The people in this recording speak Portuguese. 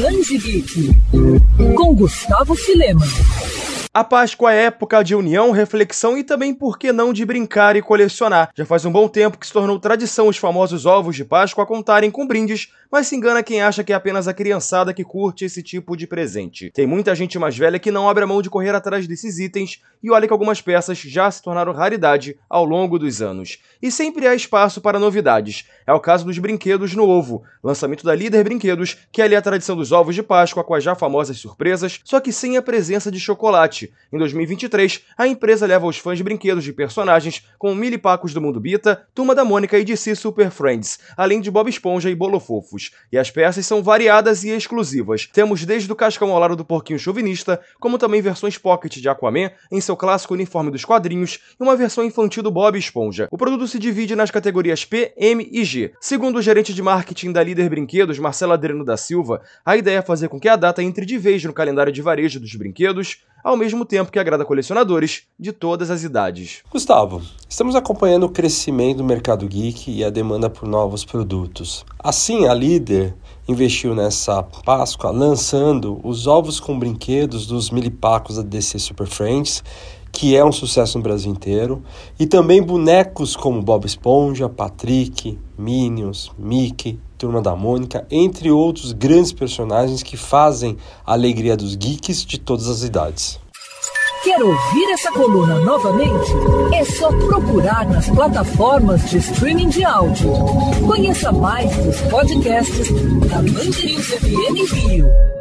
Grande Geek, com Gustavo Filema. A Páscoa é época de união, reflexão e também, por que não, de brincar e colecionar. Já faz um bom tempo que se tornou tradição os famosos ovos de Páscoa contarem com brindes, mas se engana quem acha que é apenas a criançada que curte esse tipo de presente. Tem muita gente mais velha que não abre a mão de correr atrás desses itens, e olha que algumas peças já se tornaram raridade ao longo dos anos. E sempre há espaço para novidades. É o caso dos brinquedos no ovo, lançamento da Líder Brinquedos, que é ali a tradição dos ovos de Páscoa com as já famosas surpresas, só que sem a presença de chocolate em 2023, a empresa leva aos fãs brinquedos de personagens como Milipacos do Mundo Bita, Turma da Mônica e DC Super Friends, além de Bob Esponja e Bolo Fofos. E as peças são variadas e exclusivas. Temos desde o cascão ao do porquinho chauvinista, como também versões pocket de Aquaman, em seu clássico uniforme dos quadrinhos, e uma versão infantil do Bob Esponja. O produto se divide nas categorias P, M e G. Segundo o gerente de marketing da Líder Brinquedos, Marcelo Adriano da Silva, a ideia é fazer com que a data entre de vez no calendário de varejo dos brinquedos, ao mesmo tempo que agrada colecionadores de todas as idades. Gustavo, estamos acompanhando o crescimento do mercado geek e a demanda por novos produtos. Assim, a líder investiu nessa Páscoa lançando os ovos com brinquedos dos milipacos da DC Super Friends, que é um sucesso no Brasil inteiro, e também bonecos como Bob Esponja, Patrick, Minions, Mickey, Turma da Mônica, entre outros grandes personagens que fazem a alegria dos geeks de todas as idades. Quer ouvir essa coluna novamente? É só procurar nas plataformas de streaming de áudio. Conheça mais dos podcasts da Band FM Rio.